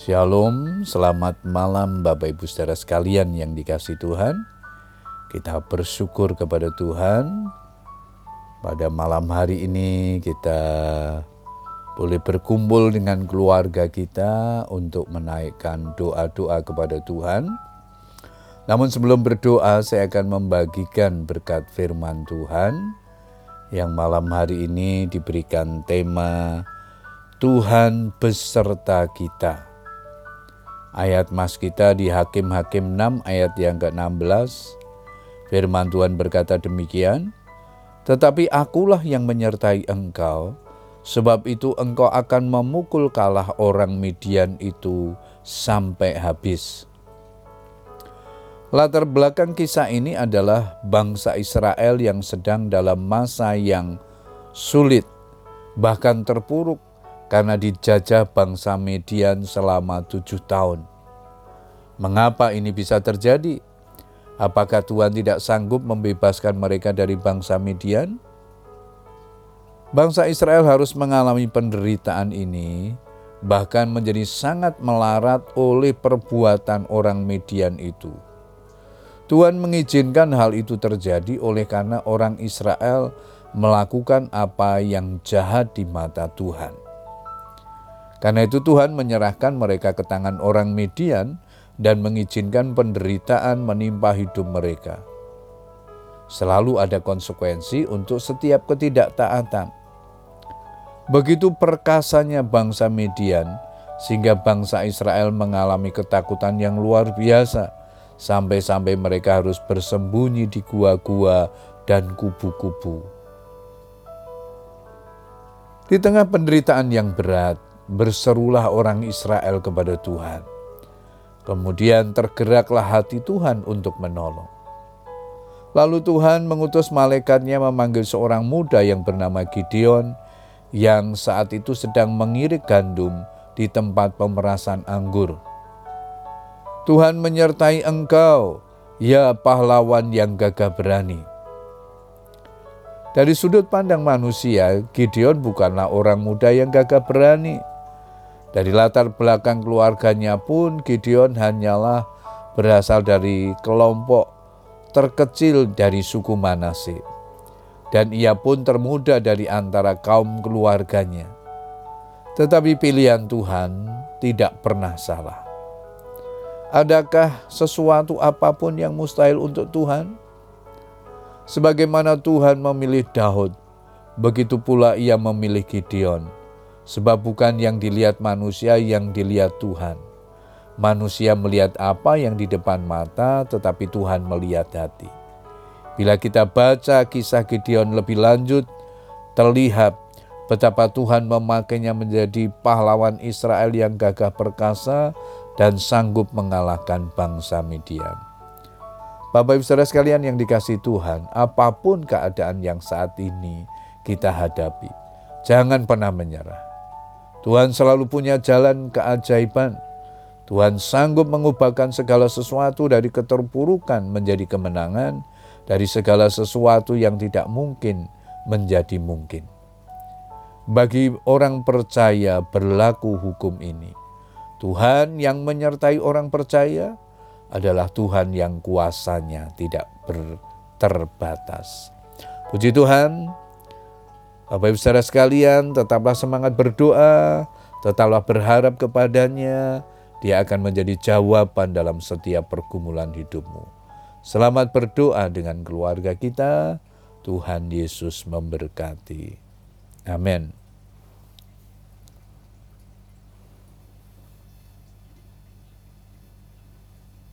Shalom, selamat malam Bapak Ibu saudara sekalian yang dikasih Tuhan. Kita bersyukur kepada Tuhan. Pada malam hari ini kita boleh berkumpul dengan keluarga kita untuk menaikkan doa-doa kepada Tuhan. Namun sebelum berdoa saya akan membagikan berkat firman Tuhan yang malam hari ini diberikan tema Tuhan beserta kita. Ayat mas kita di Hakim-Hakim 6 ayat yang ke-16. Firman Tuhan berkata demikian, Tetapi akulah yang menyertai engkau, sebab itu engkau akan memukul kalah orang Midian itu sampai habis. Latar belakang kisah ini adalah bangsa Israel yang sedang dalam masa yang sulit, bahkan terpuruk karena dijajah bangsa Median selama tujuh tahun. Mengapa ini bisa terjadi? Apakah Tuhan tidak sanggup membebaskan mereka dari bangsa Median? Bangsa Israel harus mengalami penderitaan ini, bahkan menjadi sangat melarat oleh perbuatan orang Median itu. Tuhan mengizinkan hal itu terjadi oleh karena orang Israel melakukan apa yang jahat di mata Tuhan. Karena itu Tuhan menyerahkan mereka ke tangan orang Median dan mengizinkan penderitaan menimpa hidup mereka. Selalu ada konsekuensi untuk setiap ketidaktaatan. Begitu perkasanya bangsa Median, sehingga bangsa Israel mengalami ketakutan yang luar biasa, sampai-sampai mereka harus bersembunyi di gua-gua dan kubu-kubu. Di tengah penderitaan yang berat, berserulah orang Israel kepada Tuhan. Kemudian tergeraklah hati Tuhan untuk menolong. Lalu Tuhan mengutus malaikatnya memanggil seorang muda yang bernama Gideon yang saat itu sedang mengirik gandum di tempat pemerasan anggur. Tuhan menyertai engkau, ya pahlawan yang gagah berani. Dari sudut pandang manusia, Gideon bukanlah orang muda yang gagah berani. Dari latar belakang keluarganya pun Gideon hanyalah berasal dari kelompok terkecil dari suku Manase. Dan ia pun termuda dari antara kaum keluarganya. Tetapi pilihan Tuhan tidak pernah salah. Adakah sesuatu apa pun yang mustahil untuk Tuhan? Sebagaimana Tuhan memilih Daud, begitu pula ia memilih Gideon Sebab bukan yang dilihat manusia yang dilihat Tuhan. Manusia melihat apa yang di depan mata, tetapi Tuhan melihat hati. Bila kita baca kisah Gideon lebih lanjut, terlihat betapa Tuhan memakainya menjadi pahlawan Israel yang gagah perkasa dan sanggup mengalahkan bangsa Midian. Bapak Ibu Saudara sekalian yang dikasih Tuhan, apa pun keadaan yang saat ini kita hadapi, jangan pernah menyerah. Tuhan selalu punya jalan keajaiban. Tuhan sanggup mengubahkan segala sesuatu dari keterpurukan menjadi kemenangan, dari segala sesuatu yang tidak mungkin menjadi mungkin. Bagi orang percaya berlaku hukum ini. Tuhan yang menyertai orang percaya adalah Tuhan yang kuasanya tidak terbatas. Puji Tuhan, Bapak Ibu saudara sekalian, tetaplah semangat berdoa, tetaplah berharap kepadanya, dia akan menjadi jawaban dalam setiap pergumulan hidupmu. Selamat berdoa dengan keluarga kita, Tuhan Yesus memberkati. Amin.